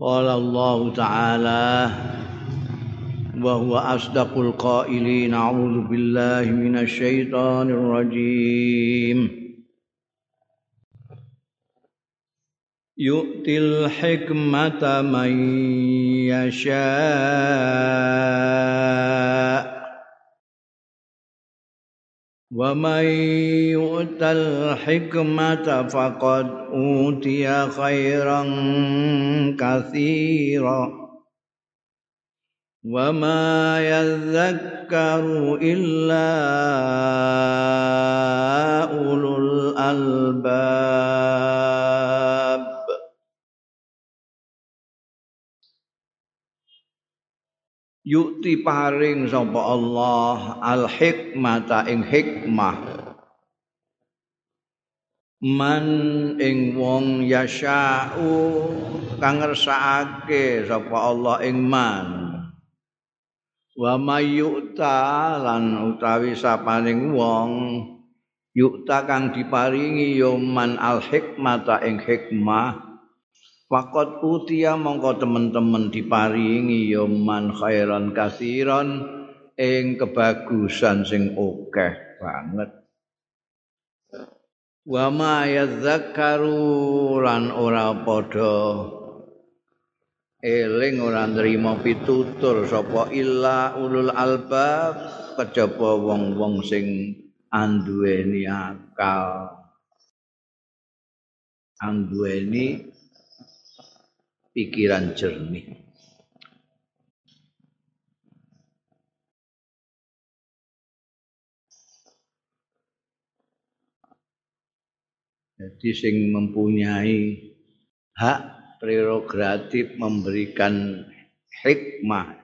قال الله تعالى وهو أصدق القائلين أعوذ بالله من الشيطان الرجيم. يؤتي الحكمة من يشاء. ومن يؤت الحكمة فقد أوتي خيرا كثيرا وما يذكر إلا أولو الألباب yukti paring sapa Allah al hikmata ing hikmah. Man ing wong yasha'u kang ngersakake sapa Allah ing man. Wa mayyuta lan utawi sapaning wong yukta kang diparingi ya man al hikmata ing hikmah Fakot utia mongko teman-teman diparingi ya man khairan kasiron ing kebagusan sing akeh banget. Wa ma yadzakaru lan ora padha eling ora nrimo pitutur sapa illa ulul albab kejaba wong-wong sing anduweni akal. Anduweni pikiran jernih. Jadi sing mempunyai hak prerogatif memberikan hikmah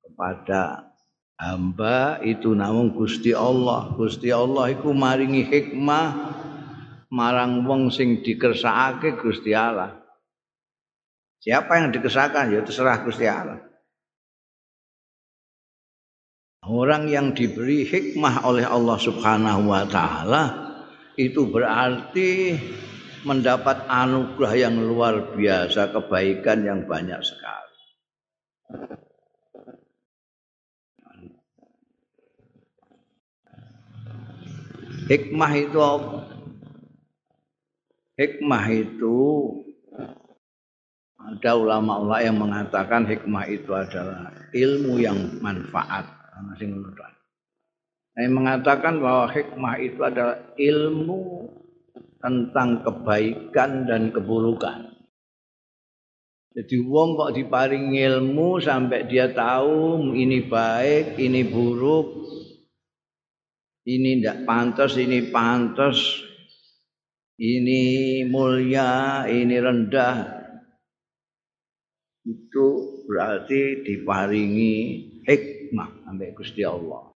kepada hamba itu namun Gusti Allah. Gusti Allah iku maringi hikmah marang wong sing dikersakake Gusti Allah. Siapa yang dikesakan ya terserah Gusti Allah. Orang yang diberi hikmah oleh Allah Subhanahu wa taala itu berarti mendapat anugerah yang luar biasa, kebaikan yang banyak sekali. Hikmah itu Hikmah itu ada ulama-ulama yang mengatakan hikmah itu adalah ilmu yang manfaat. Masih menurut yang mengatakan bahwa hikmah itu adalah ilmu tentang kebaikan dan keburukan. Jadi wong kok diparing ilmu sampai dia tahu ini baik, ini buruk, ini tidak pantas, ini pantas, ini mulia, ini rendah, itu berarti diparingi hikmah sampai Gusti Allah.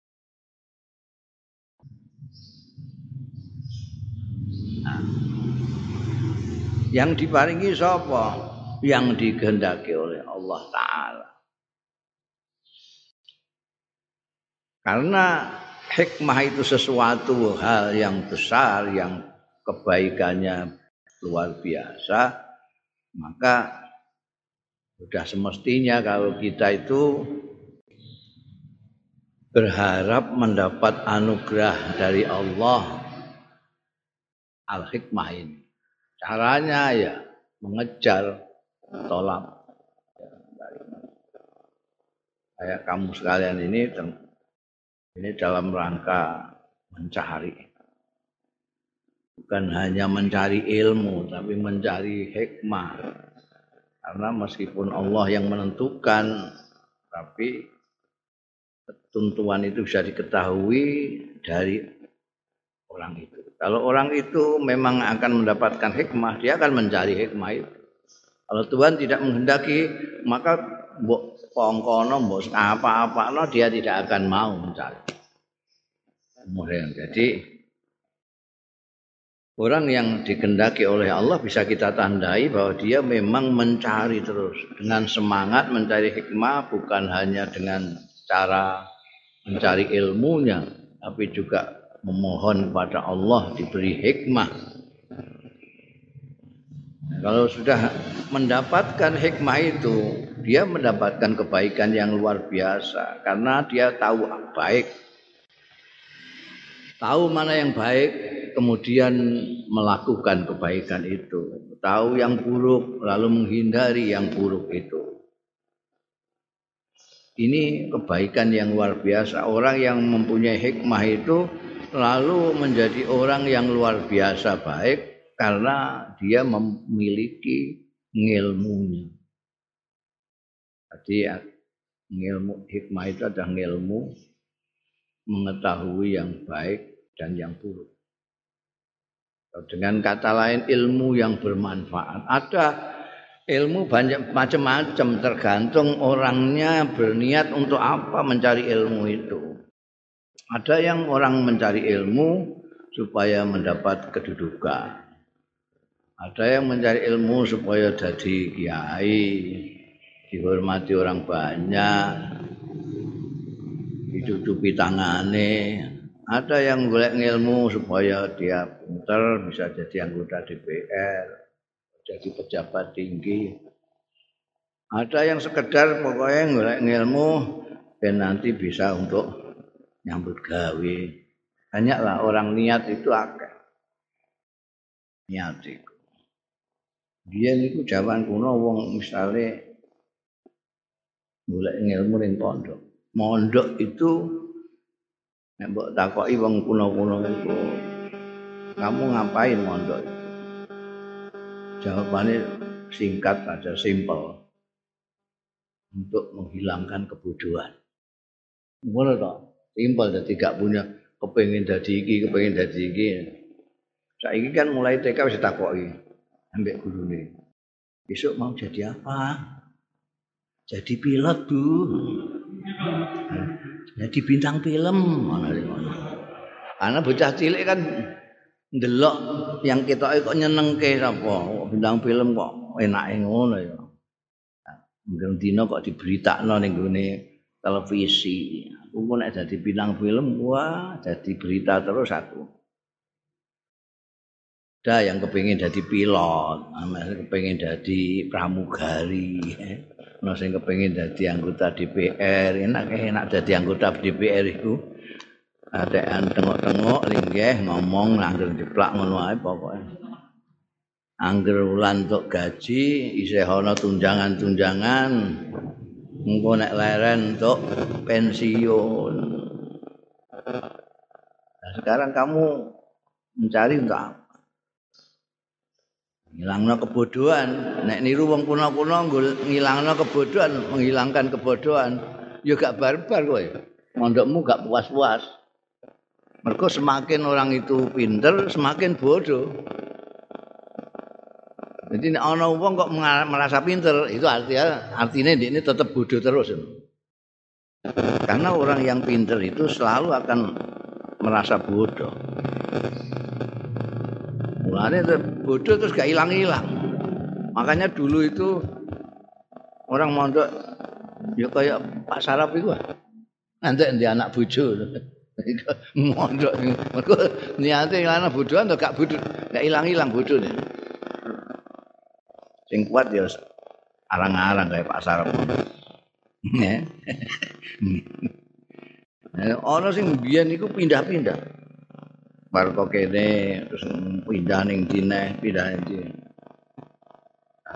Nah, yang diparingi siapa? Yang dikehendaki oleh Allah Ta'ala. Karena hikmah itu sesuatu hal yang besar, yang kebaikannya luar biasa, maka sudah semestinya kalau kita itu berharap mendapat anugerah dari Allah al-hikmah ini. Caranya ya mengejar tolak. Kayak kamu sekalian ini ini dalam rangka mencari. Bukan hanya mencari ilmu, tapi mencari hikmah karena meskipun Allah yang menentukan, tapi ketentuan itu bisa diketahui dari orang itu. Kalau orang itu memang akan mendapatkan hikmah, dia akan mencari hikmah itu. Kalau Tuhan tidak menghendaki, maka mbok pongkono, mbok apa-apa, dia tidak akan mau mencari. Kemudian jadi Orang yang dikendaki oleh Allah bisa kita tandai bahwa dia memang mencari terus dengan semangat mencari hikmah bukan hanya dengan cara mencari ilmunya tapi juga memohon kepada Allah diberi hikmah. Kalau sudah mendapatkan hikmah itu, dia mendapatkan kebaikan yang luar biasa karena dia tahu baik. Tahu mana yang baik, kemudian melakukan kebaikan itu. Tahu yang buruk, lalu menghindari yang buruk itu. Ini kebaikan yang luar biasa. Orang yang mempunyai hikmah itu lalu menjadi orang yang luar biasa baik karena dia memiliki ilmunya. Jadi ya, ilmu hikmah itu adalah ilmu mengetahui yang baik dan yang buruk. Dengan kata lain ilmu yang bermanfaat. Ada ilmu banyak macam-macam tergantung orangnya berniat untuk apa mencari ilmu itu. Ada yang orang mencari ilmu supaya mendapat kedudukan. Ada yang mencari ilmu supaya jadi kiai, dihormati orang banyak, dicucupi tangane. Ada yang golek ilmu supaya dia pinter bisa jadi anggota DPR, jadi pejabat tinggi. Ada yang sekedar pokoknya golek ilmu dan nanti bisa untuk nyambut gawe. Banyaklah orang niat itu akeh. Niat itu. Dia niku jaman kuno wong misale golek ilmu ning pondok. Mondok itu nek mbok takoki wong kuno-kuno itu kamu ngapain mondok itu? Jawabannya singkat saja, simple. Untuk menghilangkan kebodohan. Ngono to? Simpel jadi gak punya kepengin dadi iki, kepengin dadi iki. Saiki kan mulai TK wis takoki. ambek gurune. Besok mau jadi apa? Jadi pilot, Bu. Jadi bintang film. Karena bocah cilik kan ndelok yang kita kok nyenengke sapa? Bintang film kok enake ngono ya. Mungkin dino kok diberitakno ning gone televisi. Aku nek jadi bintang film, wah jadi berita terus aku. ada yang kepingin jadi pilot, ada yang kepingin jadi pramugari, ada yang kepingin jadi anggota DPR, enak enak jadi anggota DPR itu. Ada yang tengok-tengok, linggih, ngomong, langgar jeplak, ngono aja pokoknya. Angger ulan untuk gaji, isih ana tunjangan-tunjangan, engko nek leren untuk pensiun. Nah, sekarang kamu mencari untuk apa? Ngilangno kebodohan. Nek niru wong kuno-kuno ngilangno kebodohan menghilangkan kebodohan. Ya gak barbar kowe. Mondokmu gak puas-puas. Mergo semakin orang itu pinter semakin bodoh. Jadi nek ana wong kok merasa pinter itu artinya artinya ini tetap bodoh terus. Karena orang yang pinter itu selalu akan merasa bodoh Mulane bodoh terus gak hilang-hilang. Makanya dulu itu orang mondok ya kayak Pak Sarap itu. Nanti di anak bojo. mondok mergo niate anak bodohan to gak bodoh, gak hilang-hilang bodone. Sing kuat ya arang-arang kayak Pak Sarap. Ya. Ana sing biyen iku pindah-pindah. Bar kok kene terus pindah ning dine pindah ning dine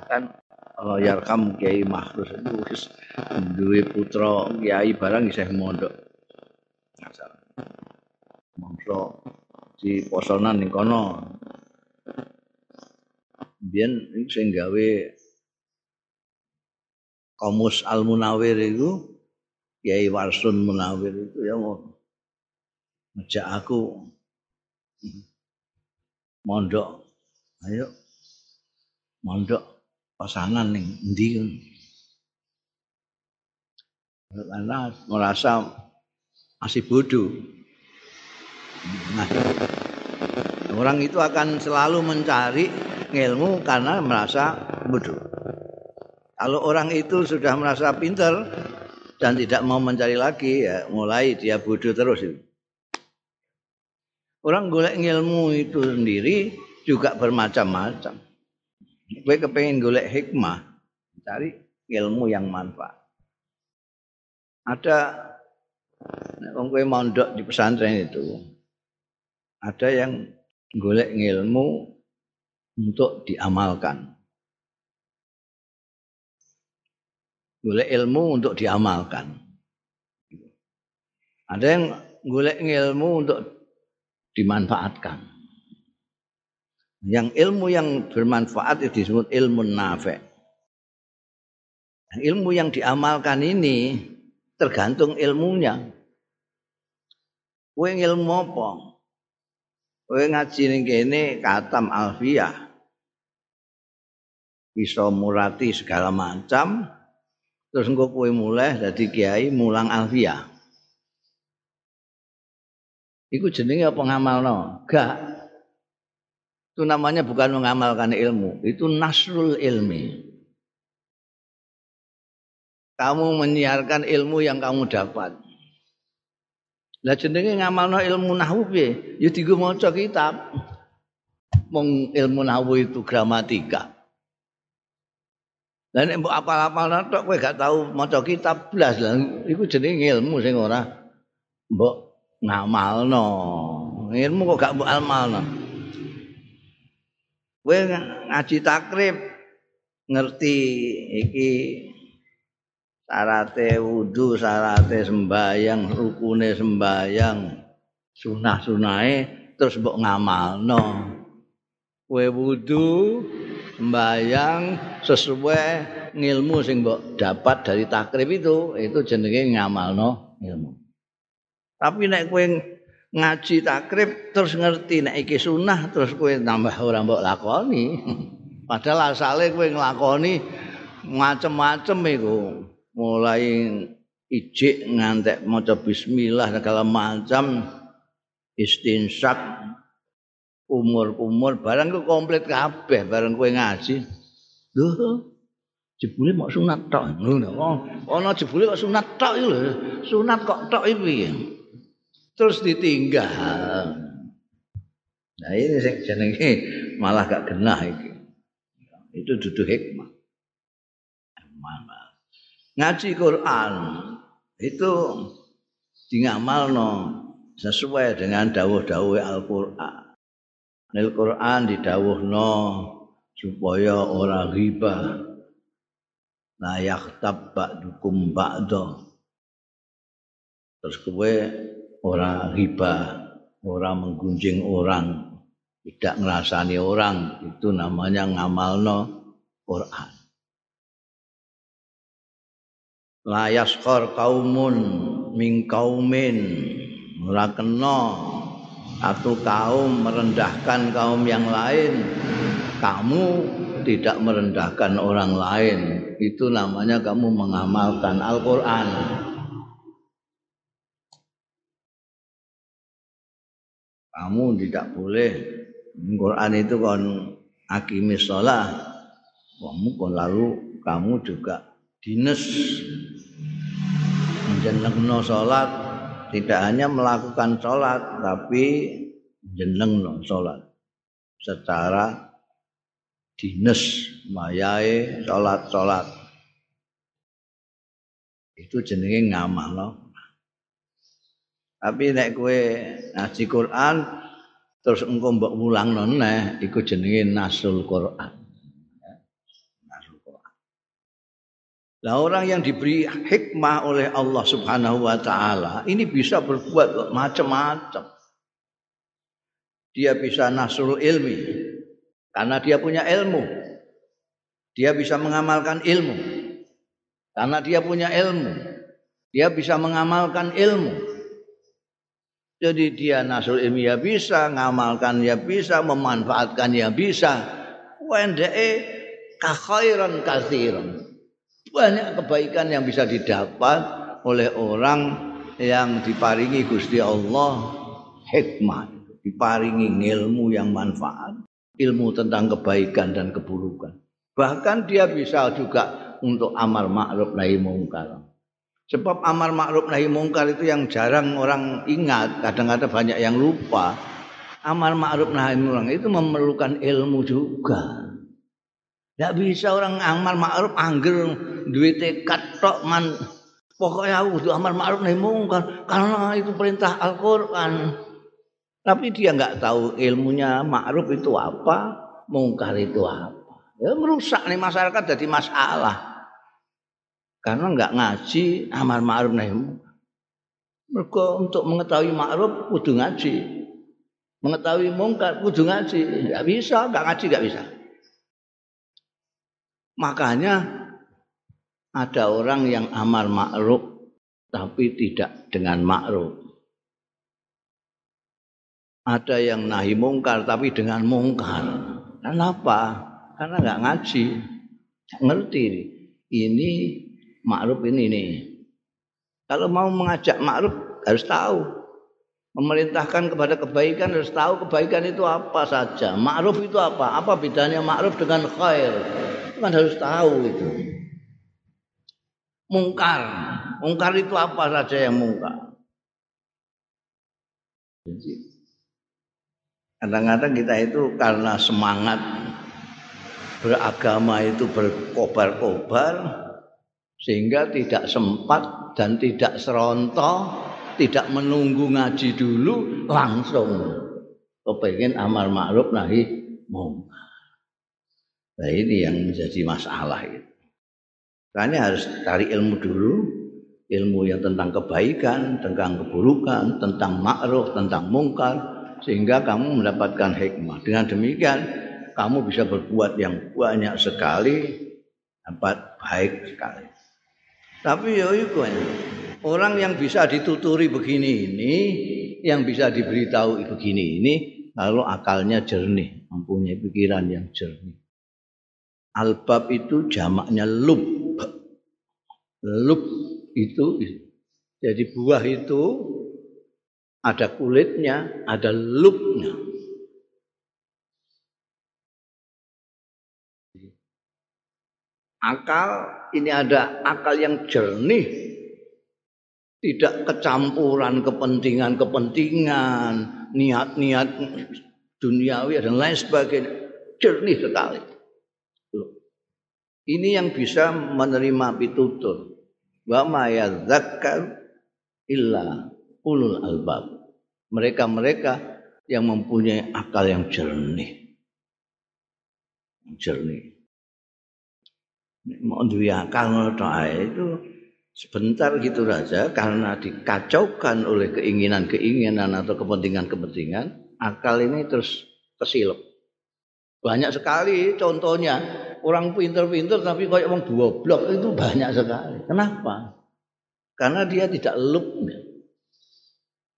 kan Allah yarkam kiai makhlus itu wis duwe putra kiai barang isih mondok. Masalah mongso di posonan ning kono. Biyen sing gawe komus al munawir itu kiai warsun munawir itu ya mau ngejak aku mondok. Ayo. Mondok pasangan ning endi karena merasa masih bodoh. Nah, orang itu akan selalu mencari ilmu karena merasa bodoh. Kalau orang itu sudah merasa pinter dan tidak mau mencari lagi ya mulai dia bodoh terus itu Orang golek ilmu itu sendiri juga bermacam-macam. kowe kepengin golek hikmah, cari ilmu yang manfaat. Ada wong kowe mondok di pesantren itu ada yang golek ilmu untuk diamalkan. Golek ilmu untuk diamalkan. Ada yang golek ilmu untuk dimanfaatkan. Yang ilmu yang bermanfaat itu disebut ilmu nafe. Ilmu yang diamalkan ini tergantung ilmunya. Kowe ilmu apa? Kowe ngaji ning kene katam alfiyah. Bisa murati segala macam. Terus engko kowe mulai dadi kiai mulang alfiyah. Iku jenenge apa ngamalno? Gak. Itu namanya bukan mengamalkan ilmu, itu nasrul ilmi. Kamu menyiarkan ilmu yang kamu dapat. Lah jenenge ngamalno ilmu nahwu piye? Ya dienggo maca kitab. Mong ilmu nahwu itu gramatika. Lah nek mbok apal-apal tok kowe gak tau maca kitab blas lah iku jenenge ilmu sing ora mbok ngamalno. Ilmu kok gak mbok amalno. Kowe ngaji takrib ngerti iki Sarate wudu, sarate sembayang, rukune sembayang, sunah-sunahe terus mbok ngamalno. Kowe wudu, sembayang sesuai ngilmu sing mbok dapat dari takrib itu, itu jenenge ngamalno ilmu. Tapi nek kowe ngaji takrib terus ngerti nek iki sunah terus kowe nambah ora mbok lakoni. Padahal asale kowe nglakoni macem-macem iku. mulai ijik ngantek maca bismillah segala macam istinsak umur-umur barang ku komplit kabeh barang kowe ngaji. Lho jebule mau sunat tok. Ngono ana jebule kok sunat tok iki lho. Sunat kok tok iki terus ditinggal nah ini sing jenenge malah gak genah iki itu duduk hikmah ngaji Quran itu dingamalno sesuai dengan dawuh-dawuh Al-Qur'an. Nil Quran didawuhno supaya ora riba. La yakhtab ba'dukum ba'da. Terus kowe ora riba, ora menggunjing orang, tidak ngerasani orang, itu namanya ngamalno Quran. layas kor kaumun ming kaumin ora kena satu kaum merendahkan kaum yang lain kamu tidak merendahkan orang lain itu namanya kamu mengamalkan Al-Qur'an kamu tidak boleh. Al-Qur'an itu kon akimis sholat. Kamu kon lalu kamu juga dinas menjenengno salat tidak hanya melakukan salat tapi jenengno salat secara dinas mayae salat-salat itu jenenge ngamalno tapi nek kowe ngaji Quran terus engko mbok mulangno neh iku jenenge nasul Quran Nah orang yang diberi hikmah oleh Allah Subhanahu wa taala ini bisa berbuat macam-macam. Dia bisa nasrul ilmi karena dia punya ilmu. Dia bisa mengamalkan ilmu karena dia punya ilmu. Dia bisa mengamalkan ilmu. Jadi dia nasrul ilmi ya bisa, ngamalkan ya bisa, memanfaatkan ya bisa. Wendee kakhairan kathiran banyak kebaikan yang bisa didapat oleh orang yang diparingi Gusti Allah hikmah, diparingi ilmu yang manfaat, ilmu tentang kebaikan dan keburukan. Bahkan dia bisa juga untuk amar ma'ruf nahi mungkar. Sebab amar ma'ruf nahi mungkar itu yang jarang orang ingat, kadang-kadang banyak yang lupa. Amar ma'ruf nahi mungkar itu memerlukan ilmu juga. Tidak bisa orang amar ma'ruf angger duit tekad tok man pokoknya aku amar ma'ruf nahi mungkar karena itu perintah Al-Qur'an. Tapi dia nggak tahu ilmunya ma'ruf itu apa, mungkar itu apa. Ya merusak nih masyarakat jadi masalah. Karena nggak ngaji amar ma'ruf nahi mungkar. Mereka untuk mengetahui ma'ruf kudu ngaji. Mengetahui mungkar kudu ngaji. Nggak bisa, nggak ngaji nggak bisa. Makanya ada orang yang amar ma'ruf tapi tidak dengan ma'ruf. Ada yang nahi mungkar tapi dengan mungkar. Kenapa? Karena nggak ngaji, ngerti ini ma'ruf ini nih. Kalau mau mengajak ma'ruf harus tahu. Memerintahkan kepada kebaikan harus tahu kebaikan itu apa saja. Ma'ruf itu apa? Apa bedanya ma'ruf dengan khair? kan harus tahu itu. Mungkar. Mungkar itu apa saja yang mungkar. Kadang-kadang kita itu karena semangat beragama itu berkobar-kobar sehingga tidak sempat dan tidak serontoh, tidak menunggu ngaji dulu langsung kepengen amal ma'ruf nahi mungkar. Nah ini yang menjadi masalah itu. Karena harus cari ilmu dulu, ilmu yang tentang kebaikan, tentang keburukan, tentang ma'ruf, tentang mungkar, sehingga kamu mendapatkan hikmah. Dengan demikian, kamu bisa berbuat yang banyak sekali, dapat baik sekali. Tapi ya itu orang yang bisa dituturi begini ini, yang bisa diberitahu begini ini, lalu akalnya jernih, mempunyai pikiran yang jernih. Albab itu jamaknya lub. Lub itu jadi buah itu ada kulitnya, ada lubnya. Akal ini ada akal yang jernih, tidak kecampuran kepentingan-kepentingan, niat-niat duniawi dan lain sebagainya, jernih sekali. Ini yang bisa menerima pitutur. Wa ma illa ulul albab. Mereka-mereka yang mempunyai akal yang jernih. Jernih. Mau duwe akal itu sebentar gitu saja karena dikacaukan oleh keinginan-keinginan atau kepentingan-kepentingan, akal ini terus kesilap. Banyak sekali contohnya orang pinter-pinter tapi kayak orang blok itu banyak sekali. Kenapa? Karena dia tidak lup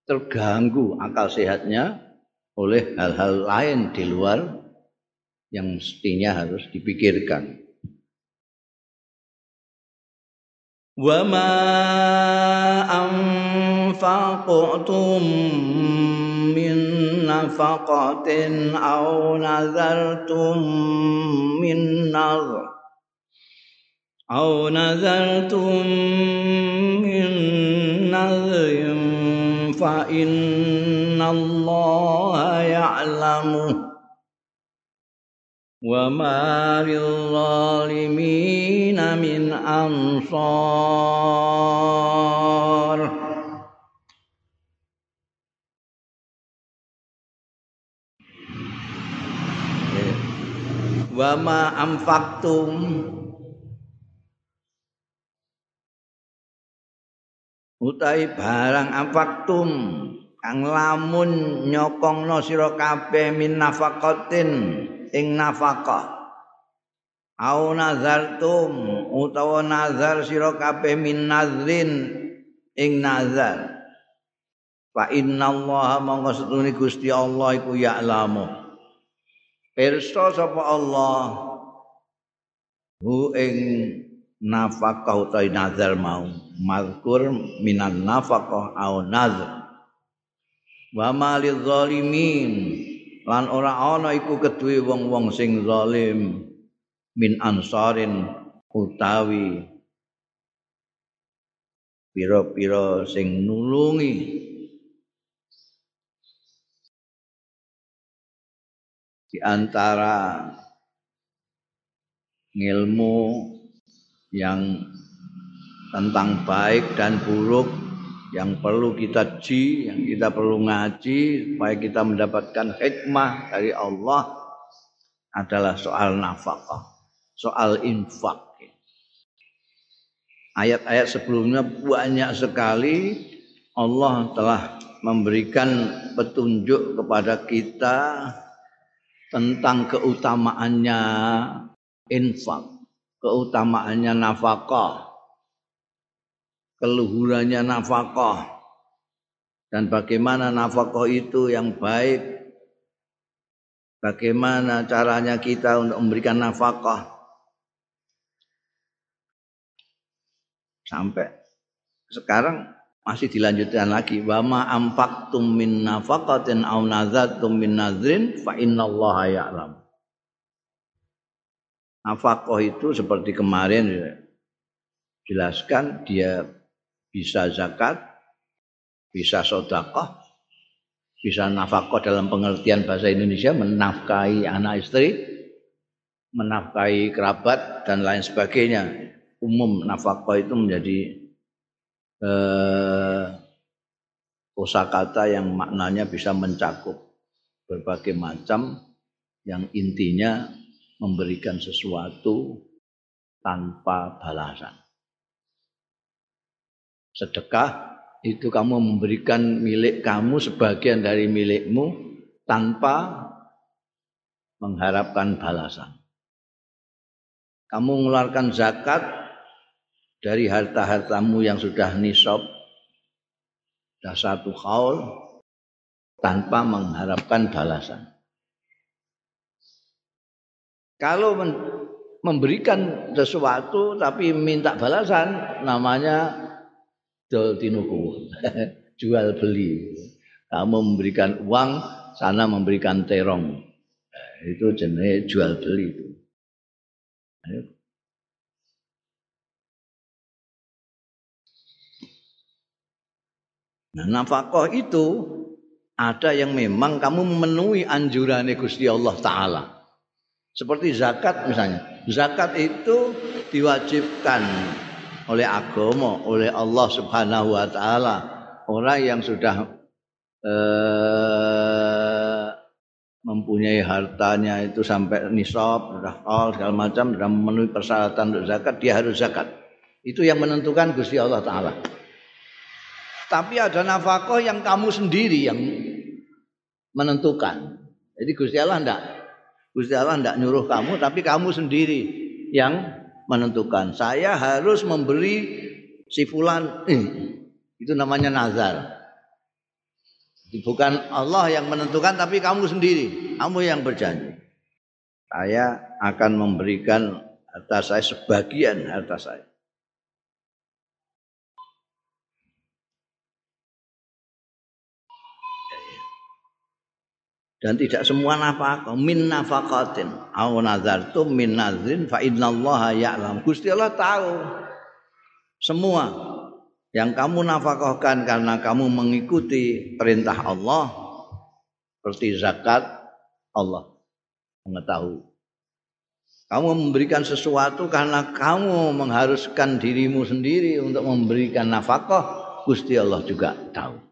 terganggu akal sehatnya oleh hal-hal lain di luar yang mestinya harus dipikirkan. Wa ma anfaqtum min نفقة أو نذرتم من نذر أو نذرتم من نذر فإن الله يعلمه وما للظالمين من أنصار wa ma amfaktum utai barang amfaktum kang lamun nyokongno sira kabeh min nafaqatin Ing nafaqah. Au nazartum utawa nazar sira kabeh min nazrin ing nazar. Fa innallaha monggo setune Gusti Allah iku ya'lamu. Pirsa sapa Allah? Hu ing nafkah utawi nazar mau. Mazkur minan nafkah au nazar wa malil zalimin lan ora ana iku keduwe wong-wong sing zalim min ansarin utawi pira-pira sing nulungi. Di antara ilmu yang tentang baik dan buruk yang perlu kita ji, yang kita perlu ngaji supaya kita mendapatkan hikmah dari Allah adalah soal nafkah, soal infak. Ayat-ayat sebelumnya banyak sekali Allah telah memberikan petunjuk kepada kita tentang keutamaannya infak, keutamaannya nafkah, keluhurannya nafkah. Dan bagaimana nafkah itu yang baik? Bagaimana caranya kita untuk memberikan nafkah? Sampai sekarang masih dilanjutkan lagi. Wa ma amfaqtum min nafaqatin aw nazartum min nazrin fa innallaha ya'lam. Nafkah itu seperti kemarin jelaskan dia bisa zakat, bisa sodakoh, bisa nafkah dalam pengertian bahasa Indonesia, menafkahi anak istri, menafkahi kerabat dan lain sebagainya. Umum nafkah itu menjadi eh, kosakata yang maknanya bisa mencakup berbagai macam yang intinya memberikan sesuatu tanpa balasan sedekah itu kamu memberikan milik kamu sebagian dari milikmu tanpa mengharapkan balasan. Kamu mengeluarkan zakat dari harta-hartamu yang sudah nisab sudah satu haul tanpa mengharapkan balasan. Kalau memberikan sesuatu tapi minta balasan namanya dol tinuku jual beli. Kamu memberikan uang sana memberikan terong. Nah, itu jenis jual beli itu. Nah, nafkah itu ada yang memang kamu memenuhi anjuran Gusti Allah Ta'ala. Seperti zakat misalnya. Zakat itu diwajibkan oleh agama, oleh Allah Subhanahu wa taala. Orang yang sudah eh, mempunyai hartanya itu sampai nisab, sudah all segala macam, sudah memenuhi persyaratan untuk zakat, dia harus zakat. Itu yang menentukan Gusti Allah taala. Tapi ada nafkah yang kamu sendiri yang menentukan. Jadi Gusti Allah enggak Gusti Allah enggak nyuruh kamu tapi kamu sendiri yang menentukan. Saya harus memberi si fulan itu namanya nazar. Bukan Allah yang menentukan tapi kamu sendiri. Kamu yang berjanji. Saya akan memberikan harta saya sebagian harta saya dan tidak semua nafkah. Min nafaqatin au nazartum min nazrin fa innallaha ya'lam. Gusti Allah tahu. Semua yang kamu nafkahkan karena kamu mengikuti perintah Allah seperti zakat Allah mengetahui. Kamu memberikan sesuatu karena kamu mengharuskan dirimu sendiri untuk memberikan nafkah Gusti Allah juga tahu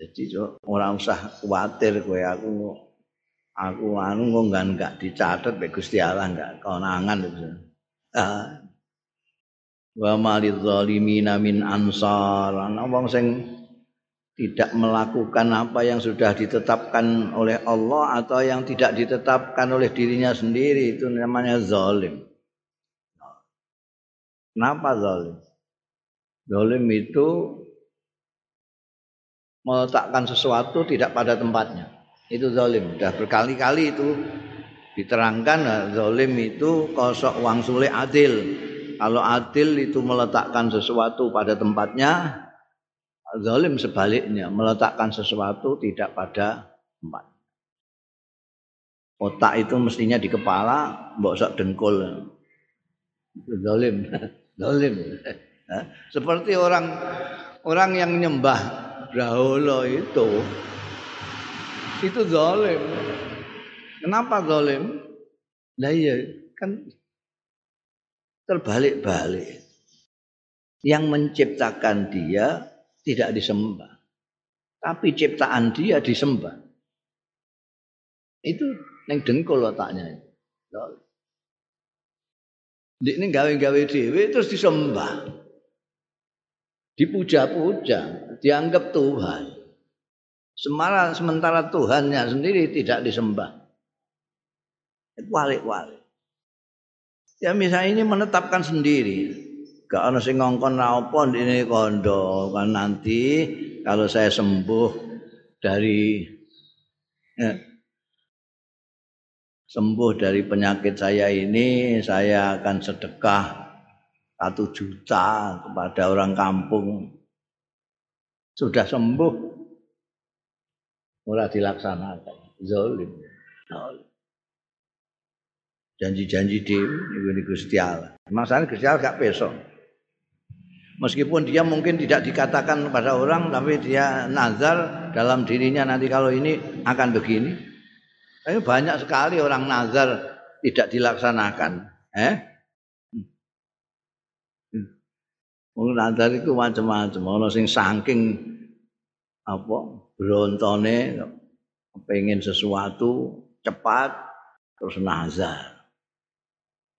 Jadi orang usah khawatir kowe aku aku anu kok enggak enggak dicatat mek Gusti Allah enggak konangan itu. Ah. Wa malidh zalimina min ansar. Ana wong sing tidak melakukan apa yang sudah ditetapkan oleh Allah atau yang tidak ditetapkan oleh dirinya sendiri itu namanya zalim. Kenapa zalim? Zalim itu meletakkan sesuatu tidak pada tempatnya. Itu zalim. Sudah berkali-kali itu diterangkan nah, zalim itu kosok uang sulit adil. Kalau adil itu meletakkan sesuatu pada tempatnya, zalim sebaliknya meletakkan sesuatu tidak pada tempat. Otak itu mestinya di kepala, mbok sok dengkul. Zalim, zalim. Seperti orang orang yang nyembah Braholo itu itu zalim. Kenapa zalim? Lah iya kan terbalik-balik. Yang menciptakan dia tidak disembah. Tapi ciptaan dia disembah. Itu yang dengkul letaknya. Ini gawe-gawe dewi terus disembah. Dipuja-puja, dianggap Tuhan. Sementara, sementara Tuhannya sendiri tidak disembah. Walik-walik. Ya misalnya ini menetapkan sendiri. Gak ada sing ngongkon apa ini kondo kan nanti kalau saya sembuh dari ya, sembuh dari penyakit saya ini saya akan sedekah satu juta kepada orang kampung. Sudah sembuh. Mulai dilaksanakan. Zolim janji-janji di ini Gusti Allah. Masalahnya Gusti Allah gak besok meskipun dia mungkin tidak dikatakan pada orang tapi dia nazar dalam dirinya nanti kalau ini akan begini. Tapi banyak sekali orang nazar tidak dilaksanakan. Eh hmm. nazar itu macam-macam ono sing saking apa brontone pengen sesuatu cepat terus nazar.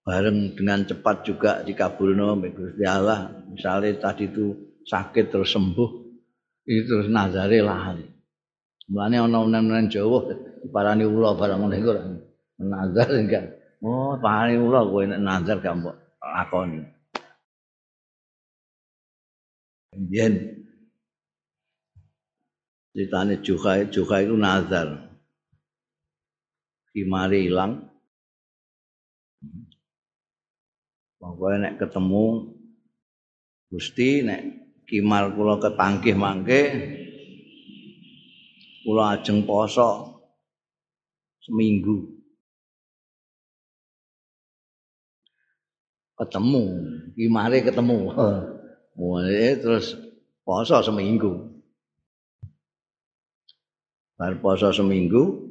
Bareng dengan cepat juga dikabulno Gusti Allah. Misalnya tadi itu sakit terus sembuh itu terus nazare lahan mulane ana unen-unen Jawa diparani ula barang ngene iku nazar enggak. Oh parani ula kowe nek nazar gak mbok lakoni Biyen ceritane Juha Juha itu nazar Kimari hilang Pokoke nek ketemu Gusti nek kimal kula ketangkih mangke kula ajeng poso seminggu. Ketemu, kimare ketemu. Mulai terus poso seminggu. Bar poso seminggu,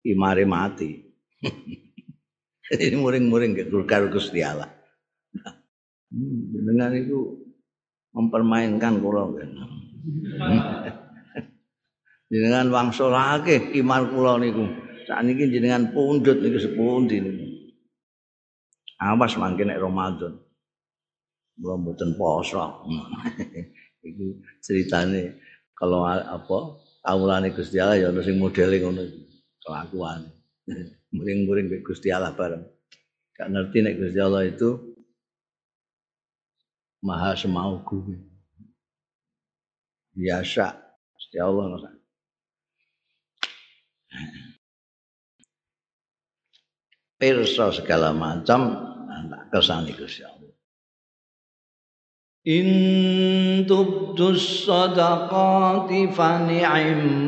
kimare mati. Ini muring-muring ke karo Gusti Allah. dengan itu mempermainkan kula jenengan wangsulake iman kula niku sakniki jenengan pundhut niku sepundi niku awas mangke nek Ramadan kula mboten poso. Iku ceritane kalau apa kawulane Gusti Allah ya ono sing modele ngono kelakuan. Muring-muring Gusti Allah bareng. Gak ngerti nek Gusti Allah itu maha semauku. Biasa. Gusti Allah pirsa segala macam tak kesani Gusti Allah In tubdus sadaqati fa ni'mahi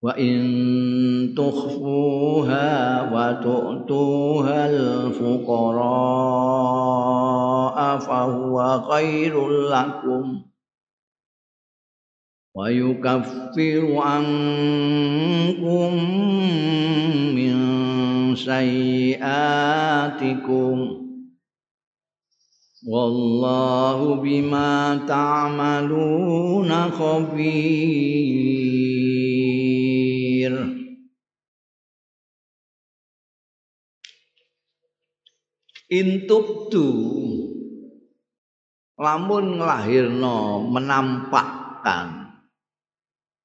wa in tukhfuha wa tu'tuha al-fuqara fa huwa khairul lakum wa yukaffiru ankum min sayyiatikum wallahu bima ta'maluna khabir. Intubdu lamun nglahirno menampakkan.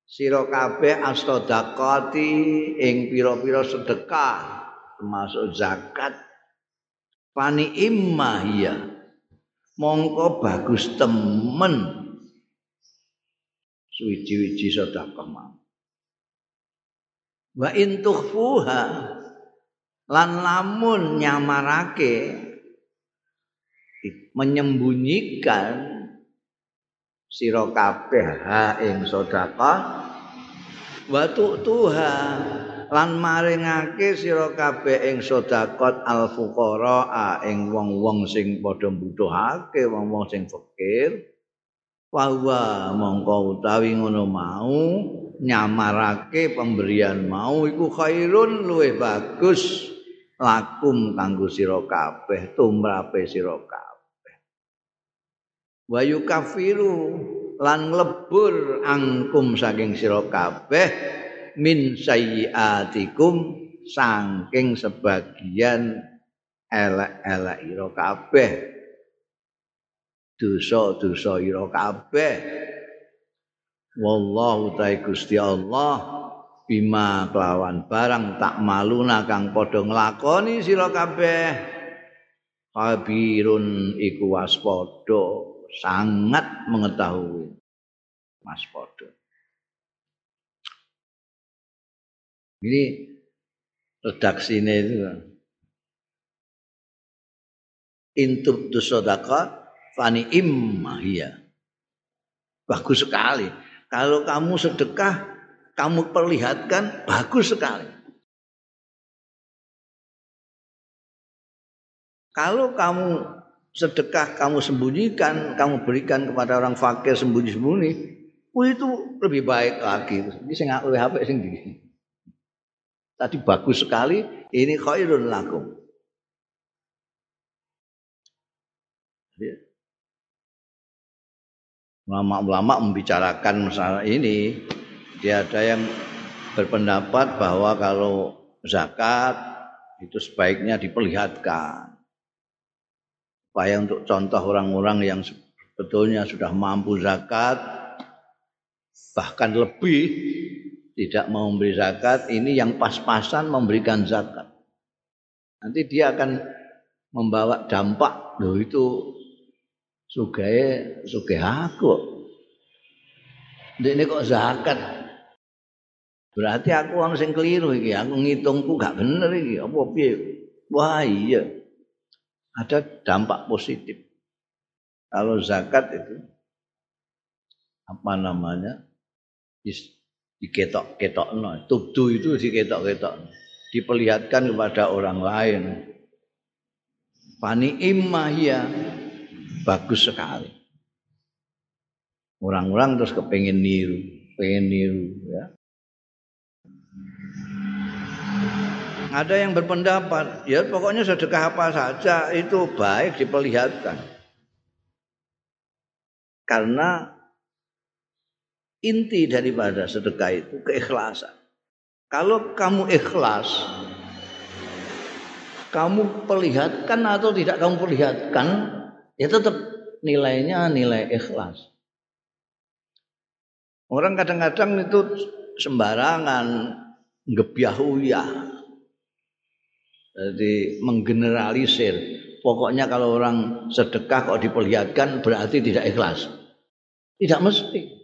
Sira kabeh astadaqati ing pira-pira sedekah termasuk zakat. Pani immahia mongko bagus temen. Suwi-wiji sedekah wa intukhfuha lan lamun nyamarake menyembunyikan sira kabeh ha ing sedekah wa tuha lan maringake sira kabeh ing sedekah al fuqara ing wong-wong sing padha mbutuhake wong-wong sing fakir. Bahwa mongko utawi ngono mau nyamarake pemberian mau iku khairun luwih bagus. Lakum kanggo sira kabeh tumrape sira kabeh. Wa yukafiru lan nglebur angkum saking sira kabeh min sayyiatikum saking sebagian elek-elek ira kabeh dosa-dosa ira kabeh. Wallahu ta'ala Gusti Allah bima kelawan barang tak maluna kang padha nglakoni sira kabeh. Kabirun iku waspada sangat mengetahui waspada ini redaksine itu intub tu fani immahia bagus sekali. Kalau kamu sedekah kamu perlihatkan bagus sekali. Kalau kamu sedekah kamu sembunyikan kamu berikan kepada orang fakir sembunyi-sembunyi itu lebih baik lagi. Ini saya nggak lebih apa sing tadi bagus sekali ini khairun lakum. Ulama-ulama membicarakan masalah ini. Dia ada yang berpendapat bahwa kalau zakat itu sebaiknya diperlihatkan. Supaya untuk contoh orang-orang yang sebetulnya sudah mampu zakat bahkan lebih tidak mau memberi zakat ini yang pas-pasan memberikan zakat nanti dia akan membawa dampak loh itu sugae sugih aku. Ini kok zakat. Berarti aku wong sing keliru iki, aku ngitungku gak bener iki. Apa piye? Wah iya. Ada dampak positif. Kalau zakat itu apa namanya? No. Tubdu itu diketok-ketok. Diperlihatkan kepada orang lain. Pani imahia bagus sekali. Orang-orang terus kepengen niru, pengen niru ya. Ada yang berpendapat, ya pokoknya sedekah apa saja itu baik diperlihatkan. Karena inti daripada sedekah itu keikhlasan. Kalau kamu ikhlas, kamu perlihatkan atau tidak kamu perlihatkan, ya tetap nilainya nilai ikhlas. Orang kadang-kadang itu sembarangan ya. Jadi menggeneralisir. Pokoknya kalau orang sedekah kok diperlihatkan berarti tidak ikhlas. Tidak mesti.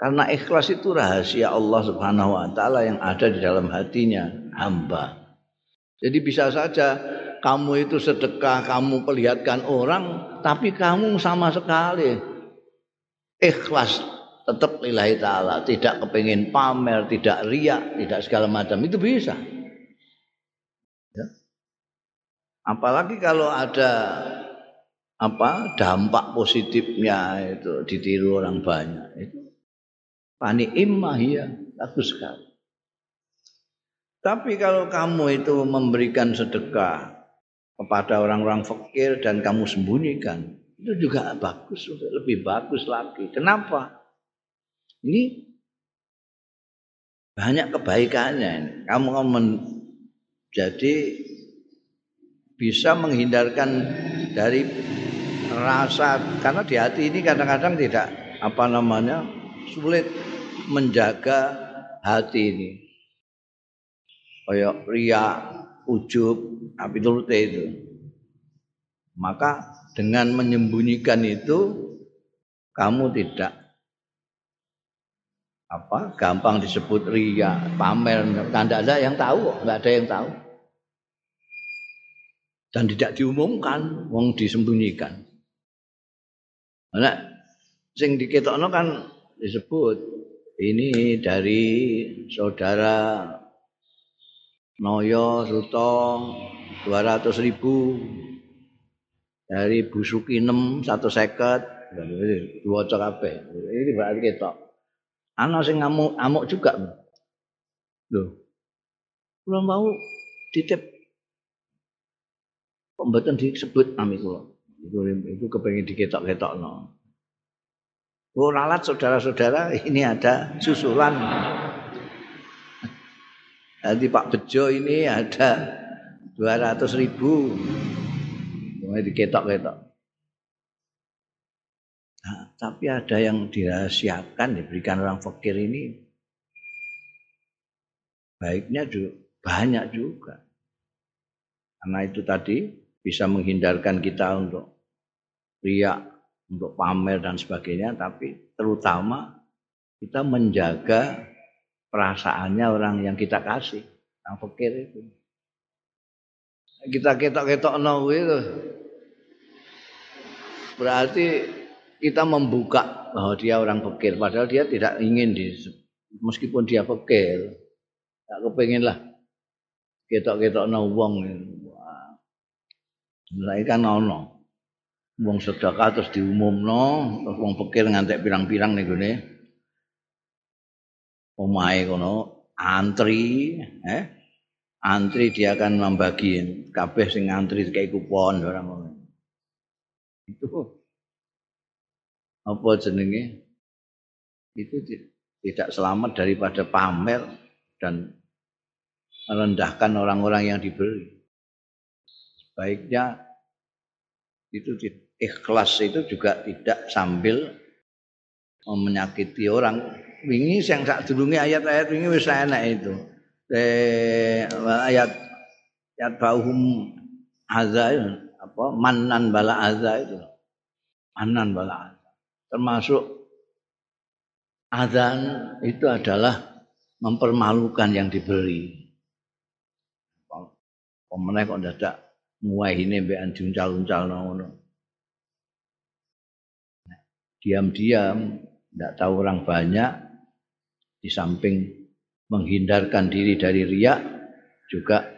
Karena ikhlas itu rahasia Allah Subhanahu wa taala yang ada di dalam hatinya hamba. Jadi bisa saja kamu itu sedekah, kamu perlihatkan orang, tapi kamu sama sekali ikhlas tetap lillahi ta'ala. Tidak kepingin pamer, tidak riak, tidak segala macam. Itu bisa. Ya. Apalagi kalau ada apa dampak positifnya itu ditiru orang banyak itu panik imah ya bagus sekali. Tapi kalau kamu itu memberikan sedekah kepada orang-orang fakir dan kamu sembunyikan itu juga bagus lebih bagus lagi. Kenapa? Ini banyak kebaikannya kamu menjadi bisa menghindarkan dari rasa karena di hati ini kadang-kadang tidak apa namanya sulit menjaga hati ini kayak ria ujub tapi turute itu. Maka dengan menyembunyikan itu kamu tidak apa gampang disebut ria, pamer, tanda ada yang tahu, nggak ada yang tahu. Dan tidak diumumkan, wong disembunyikan. Nah, sing diketokno kan disebut ini dari saudara Noyo Suto 200 ribu dari Bu Suki 6 satu seket Diwaca kabeh. Ini berarti ketok. Ana sing ngamuk amuk juga. Loh. Kula mau titip pembeton disebut nami kula. Itu, itu kepengen diketok-ketokno. Oh, ralat saudara-saudara, ini ada susulan. Nanti Pak Bejo ini ada 200 ribu. Mulai diketok-ketok. Nah, tapi ada yang dirahasiakan, diberikan orang fakir ini. Baiknya juga, banyak juga. Karena itu tadi bisa menghindarkan kita untuk riak, untuk pamer dan sebagainya, tapi terutama kita menjaga perasaannya orang yang kita kasih, yang fakir itu. Kita ketok-ketok no itu berarti kita membuka bahwa dia orang fakir, padahal dia tidak ingin di meskipun dia fakir, tak kepengen lah ketok-ketok no wong. Sebenarnya kan ono wong sedekah terus diumumno, terus wong fakir ngantek pirang-pirang nih gini. Omahe kono antri, eh? Antri dia akan membagi kabeh sing antri kayak kupon orang ngono. Itu apa jenenge? Itu tidak selamat daripada pamer dan merendahkan orang-orang yang diberi. Baiknya itu ikhlas itu juga tidak sambil menyakiti orang. Wingi yang sak durunge ayat-ayat wingi wis enak itu. Eh, ayat ayat bauhum azza apa manan bala azza itu. Manan bala azza. Termasuk azan itu adalah mempermalukan yang diberi. Pemenang kok dadak muai ini mbek uncal-uncal ngono. Diam-diam, tidak tahu orang banyak, di samping menghindarkan diri dari riak, juga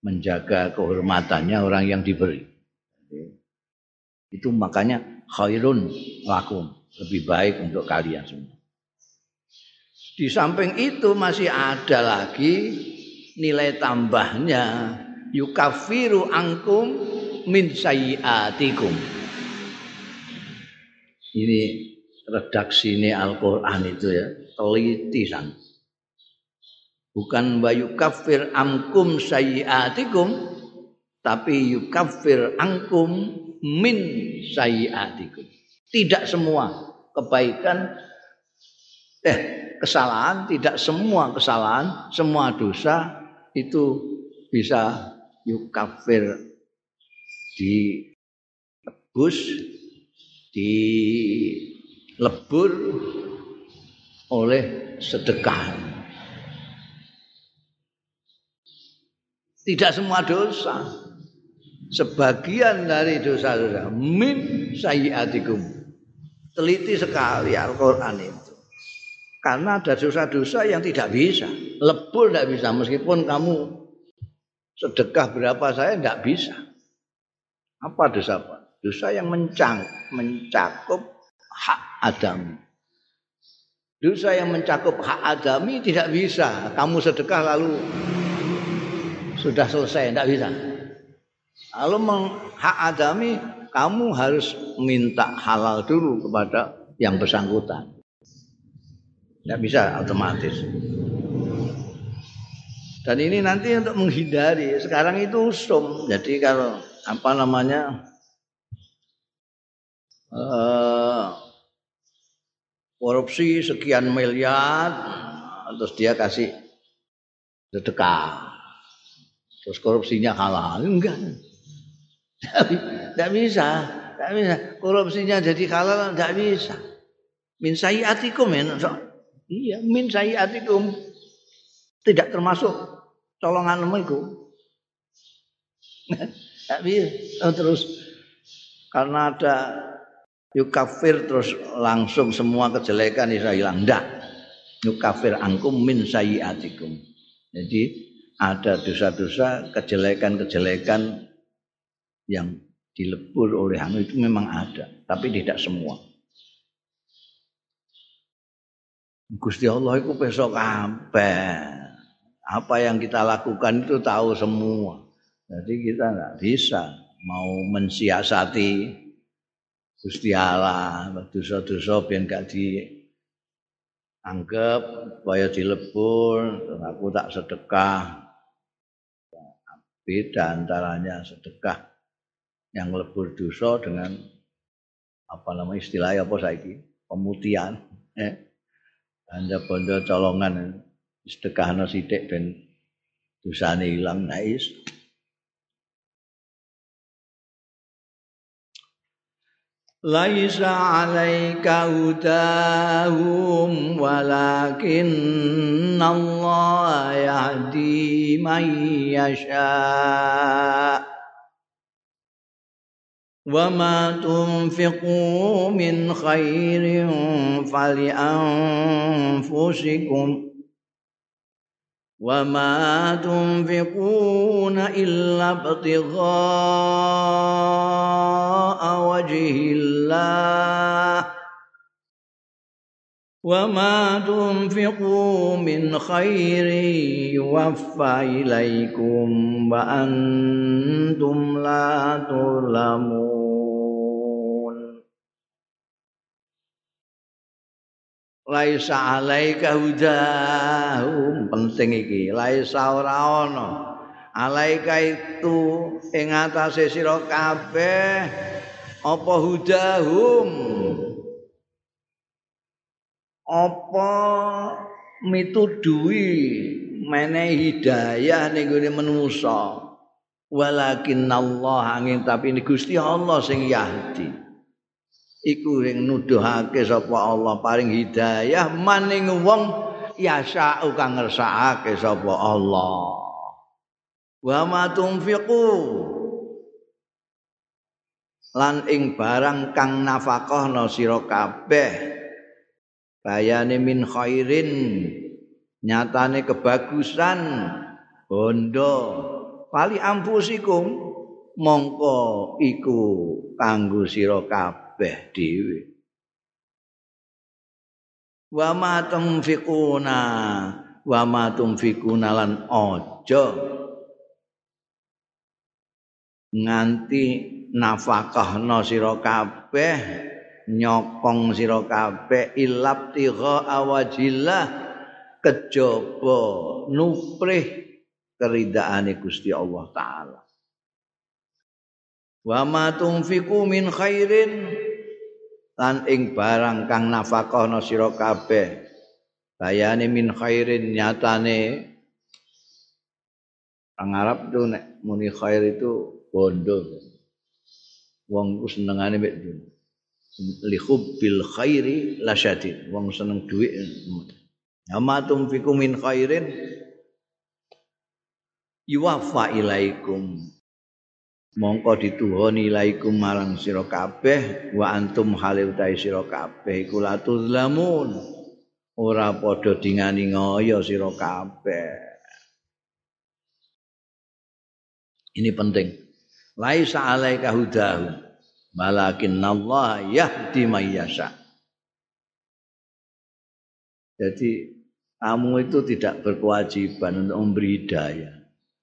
menjaga kehormatannya orang yang diberi. Itu makanya khairun lakum, lebih baik untuk kalian semua. Di samping itu masih ada lagi nilai tambahnya yukafiru angkum min sayiatikum. Ini redaksi ini Al-Quran itu ya, teliti san. Bukan wa yukafir angkum sayiatikum, tapi yukafir angkum min sayiatikum. Tidak semua kebaikan, eh kesalahan, tidak semua kesalahan, semua dosa itu bisa yukafir di tebus di lebur oleh sedekah. Tidak semua dosa. Sebagian dari dosa-dosa min sayiatikum. Teliti sekali Al-Qur'an itu. Karena ada dosa-dosa yang tidak bisa. Lebur tidak bisa meskipun kamu sedekah berapa saya tidak bisa. Apa dosa apa? Dosa yang mencang, mencakup hak Adam. Dosa yang mencakup hak adami tidak bisa. Kamu sedekah lalu sudah selesai, tidak bisa. Lalu hak adami kamu harus minta halal dulu kepada yang bersangkutan. Tidak bisa otomatis. Dan ini nanti untuk menghindari. Sekarang itu sum. Jadi kalau apa namanya uh, korupsi sekian miliar, terus dia kasih sedekah. Terus korupsinya halal. Enggak. Tidak bisa. Tidak bisa. Korupsinya jadi halal tidak bisa. Min sayiatikum ya. Iya, min sayiatikum tidak termasuk colonganmu itu. Tapi terus karena ada yukafir terus langsung semua kejelekan bisa hilang. Tidak. Yukafir angkum min sayiatikum. Jadi ada dosa-dosa, kejelekan-kejelekan yang dilebur oleh anu itu memang ada. tapi tidak semua. Gusti Allah itu besok kabeh. Apa yang kita lakukan itu tahu semua. Jadi kita nggak bisa mau mensiasati Gusti Allah, dosa-dosa biar gak dianggap supaya dilebur, aku tak sedekah. Beda antaranya sedekah yang lebur dosa dengan apa nama istilahnya apa saiki? Pemutihan eh anda bondo colongan sedekah sithik ben dosane ilang nais ليس عليك هداهم ولكن الله يهدي من يشاء. وما تنفقوا من خير فلأنفسكم. وما تنفقون إلا ابتغاء وجه الله وما تنفقوا من خير يوفى إليكم وأنتم لا تظلمون laisa alaika hudahum penting iki laisa ora ana alaika itu ing atase sira kabeh apa hudahum apa mitudui mene hidayah ning gone walakin Allah angin tapi ini Gusti Allah sing yahdi iku ing nuduhake sapa Allah paring hidayah maning wong yasa'u kang ngersakake sapa Allah. Wa ma tunfiqu. Lan ing barang kang nafakahna sira kabeh bayane min khairin nyatane kebagusan bondo. Pali ampusikum mongko iku kanggo sira kabeh kabeh dhewe. Wa ma tunfiquna wa ma tunfiquna lan aja nganti nafakahna sira kabeh nyokong sira kabeh ilab tigha awajillah kejaba nuprih keridaane Gusti Allah taala. Wa ma tunfiqu min khairin lan ing barang kang nafakahna sira kabeh bayane min khairin nyatane Ang Arab tuh nek muni khair itu bondo. Wong senengane mek dunya. Li hubbil khairi lasyadid. Wong seneng dhuwit. Ama tumfiku min khairin yuwaffa ilaikum mongko dituhoni laikum marang sira kabeh wa antum halil ta sira kabeh iku latuzlamun ora padha dingani ngoyo sira kabeh. Ini penting. Laisa alaika hudahu malakin Allah yahdi mayyasha jadi kamu itu tidak berkewajiban untuk memberi hidayah.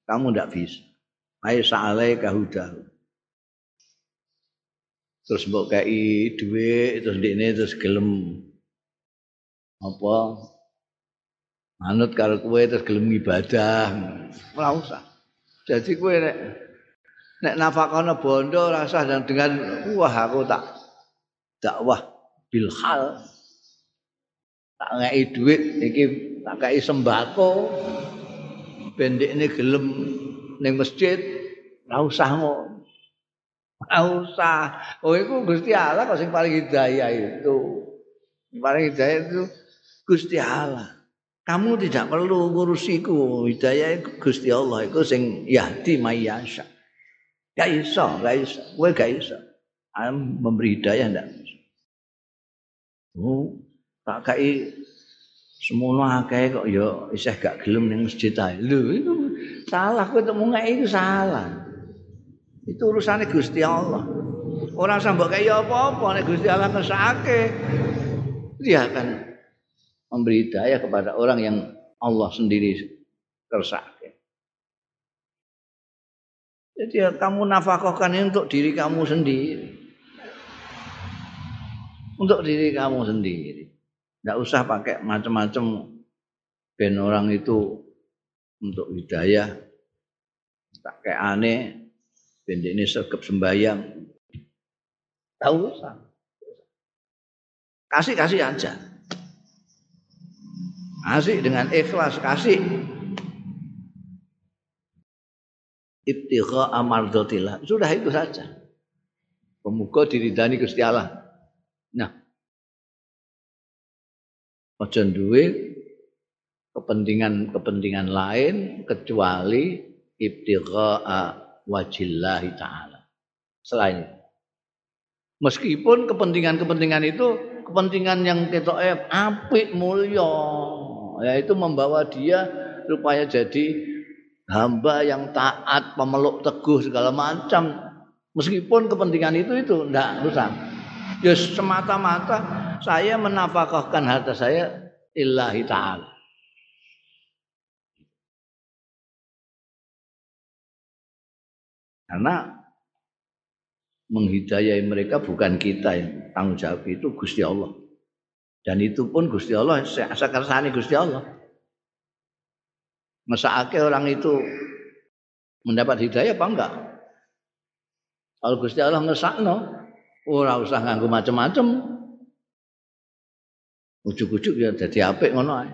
Kamu tidak bisa laisa alaika hudahu terus mbok kei dhuwit terus ndekne terus gelem. Apa? Manut karo kowe terus gelem ibadah ora usah. Jadi kowe nek nek nafakana bondo rasa dan dengan wah aku tak dakwah bil hal. Tak ngeki dhuwit iki tak kei sembako. Pendek ini gelem ning masjid ora usah ngono. Ora usah. Oh iku Gusti Allah kok sing paling hidayah itu. Yang paling hidayah itu Gusti Allah. Kamu tidak perlu ngurusiku. Hidayah Gusti Allah itu sing yahdi mayyasha. Gak iso, gak iso. Kowe gak iso. Memberi hidayah ndak. Oh, tak kai semono akeh kok ya isih gak gelem ning masjid ae. Lho, itu Salah kowe temu ngeki itu salah. Itu urusannya Gusti Allah. Orang sambok kaya apa-apa nek Gusti Allah ngesake. Dia akan memberi daya kepada orang yang Allah sendiri kersake. Jadi ya, kamu nafkahkan ini untuk diri kamu sendiri. Untuk diri kamu sendiri. Tidak usah pakai macam-macam ben orang itu untuk hidayah. Tak kayak aneh. Ben ini sergap sembahyang. Tahu usah. Kasih kasih aja. Kasih dengan ikhlas kasih. Ibtigha amardotillah sudah itu saja. Pemuka diridani Gusti Allah ojo duwe kepentingan-kepentingan lain kecuali ibtigha'a wajillahi taala. Selain itu. Meskipun kepentingan-kepentingan itu kepentingan yang ketoke apik mulya, yaitu membawa dia supaya jadi hamba yang taat, pemeluk teguh segala macam. Meskipun kepentingan itu itu enggak usah. Ya semata-mata saya menafkahkan harta saya illahi taala. Karena menghidayai mereka bukan kita yang tanggung jawab itu Gusti Allah. Dan itu pun Gusti Allah sakersane Gusti Allah. Mesake orang itu mendapat hidayah apa enggak? Kalau Gusti Allah ngesakno, ora usah nganggo macam-macam. Ujuk-ujuk ya jadi apik ngono ae.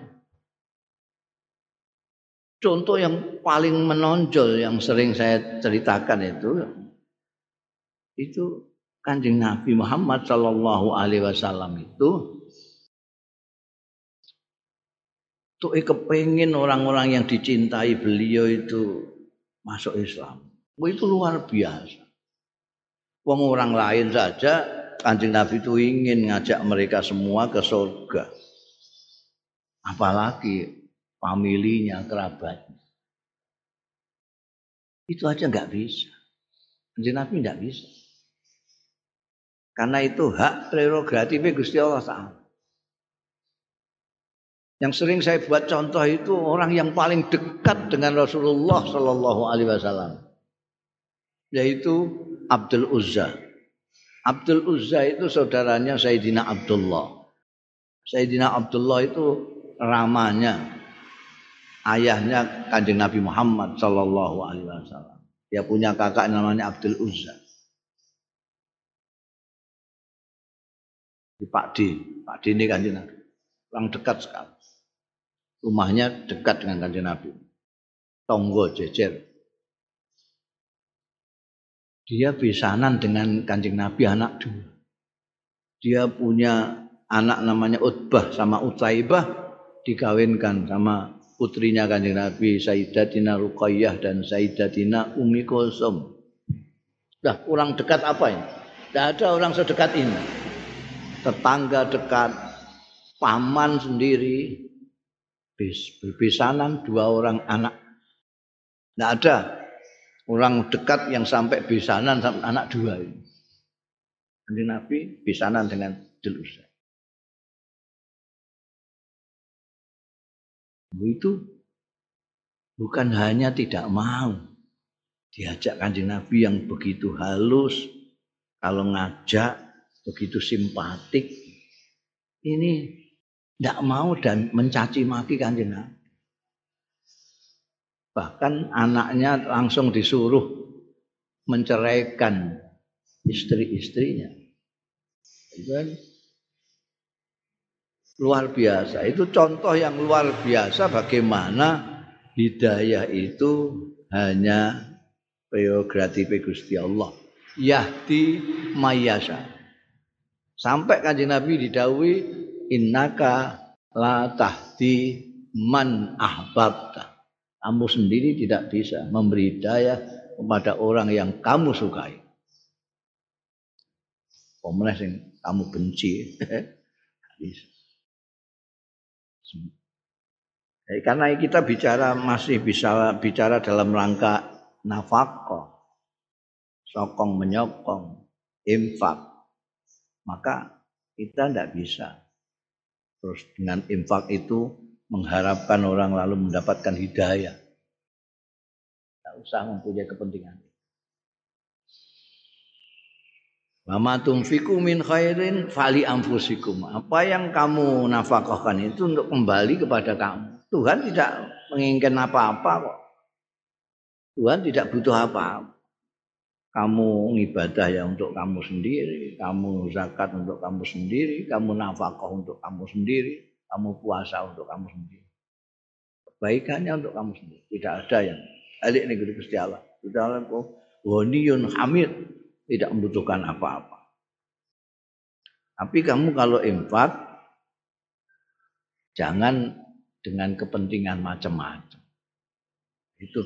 Contoh yang paling menonjol yang sering saya ceritakan itu itu Kanjeng Nabi Muhammad Shallallahu alaihi wasallam itu tuh kepengin orang-orang yang dicintai beliau itu masuk Islam. Itu luar biasa. Wong orang lain saja Kanjeng Nabi itu ingin ngajak mereka semua ke surga. Apalagi familinya, kerabatnya. Itu aja nggak bisa. Kanjeng Nabi nggak bisa. Karena itu hak prerogatifnya Gusti Allah Ta'ala. Yang sering saya buat contoh itu orang yang paling dekat dengan Rasulullah Shallallahu Alaihi Wasallam, yaitu Abdul Uzza. Abdul Uzza itu saudaranya Sayyidina Abdullah. Sayyidina Abdullah itu ramanya ayahnya Kanjeng Nabi Muhammad sallallahu alaihi wasallam. Dia punya kakak namanya Abdul Uzza. Di Pak D, Pak D ini Kanjeng Nabi. Orang dekat sekali. Rumahnya dekat dengan Kanjeng Nabi. Tonggo jejer. Dia bisanan dengan Kanjeng Nabi anak dua. Dia punya anak namanya Utbah sama Utaibah dikawinkan sama putrinya Kanjeng Nabi Sayyidatina Ruqayyah dan Sayyidatina Umi Kulsum. Sudah kurang dekat apa ini? Tidak ada orang sedekat ini. Tetangga dekat, paman sendiri, berbisanan dua orang anak. Tidak ada orang dekat yang sampai bisanan anak dua ini. Kanjeng Nabi bisanan dengan Jelusa. itu bukan hanya tidak mau diajak kanjeng Nabi yang begitu halus, kalau ngajak begitu simpatik, ini tidak mau dan mencaci maki kanjeng Nabi. Bahkan anaknya langsung disuruh menceraikan istri-istrinya. Kan luar biasa. Itu contoh yang luar biasa bagaimana hidayah itu hanya prerogatif Gusti Allah. Yahdi mayasa. Sampai kanjeng Nabi didawi innaka la tahdi man ahbabta. Kamu sendiri tidak bisa memberi hidayah kepada orang yang kamu sukai. Pemenang yang kamu benci. bisa. Eh, karena kita bicara masih bisa bicara dalam rangka nafkah, sokong menyokong. infak maka kita tidak bisa terus dengan infak itu mengharapkan orang lalu mendapatkan hidayah tidak usah mempunyai kepentingan Wama tumfiku min khairin fali anfusikum. Apa yang kamu nafkahkan itu untuk kembali kepada kamu. Tuhan tidak menginginkan apa-apa kok. Tuhan tidak butuh apa-apa. Kamu ibadah ya untuk kamu sendiri, kamu zakat untuk kamu sendiri, kamu nafkah untuk kamu sendiri, kamu puasa untuk kamu sendiri. Kebaikannya untuk kamu sendiri. Tidak ada yang alik negeri Gusti Allah. Gusti Allah kok hamid tidak membutuhkan apa-apa. Tapi kamu kalau infak jangan dengan kepentingan macam-macam. Itu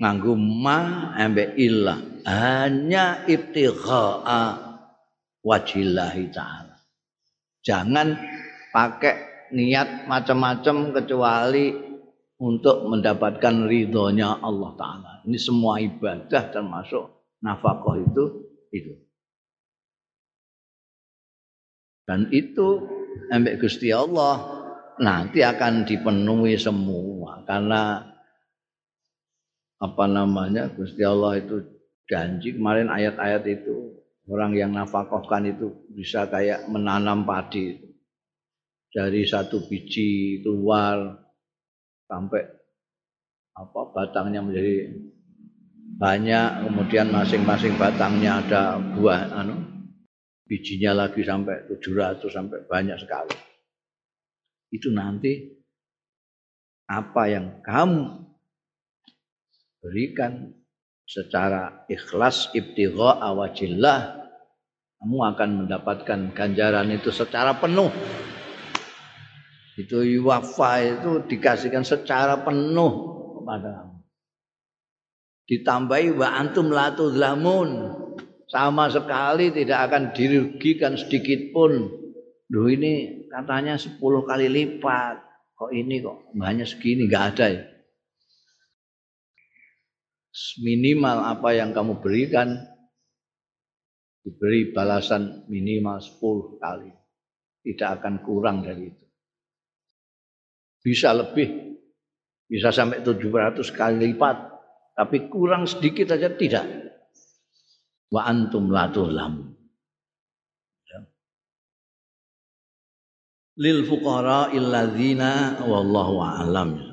nganggo ma ambek illah hanya ibtigha'a wajillahi taala. Jangan pakai niat macam-macam kecuali untuk mendapatkan ridhonya Allah taala. Ini semua ibadah termasuk nafkah itu itu. Dan itu ambek Gusti Allah nanti akan dipenuhi semua karena apa namanya Gusti Allah itu janji kemarin ayat-ayat itu orang yang nafkahkan itu bisa kayak menanam padi itu. Dari satu biji keluar sampai apa batangnya menjadi banyak kemudian masing-masing batangnya ada buah anu bijinya lagi sampai 700 sampai banyak sekali. Itu nanti apa yang kamu berikan secara ikhlas ibtigha awajillah kamu akan mendapatkan ganjaran itu secara penuh itu wafa itu dikasihkan secara penuh kepada kamu. Ditambahi wa antum la tudlamun sama sekali tidak akan dirugikan sedikit pun. Duh ini katanya 10 kali lipat. Kok ini kok hanya segini? Nggak ada ya? Minimal apa yang kamu berikan diberi balasan minimal 10 kali. Tidak akan kurang dari itu bisa lebih bisa sampai 700 kali lipat tapi kurang sedikit saja tidak. Wa antum la tulam. Ya. Lil fuqara illadzina wallahu a'lam.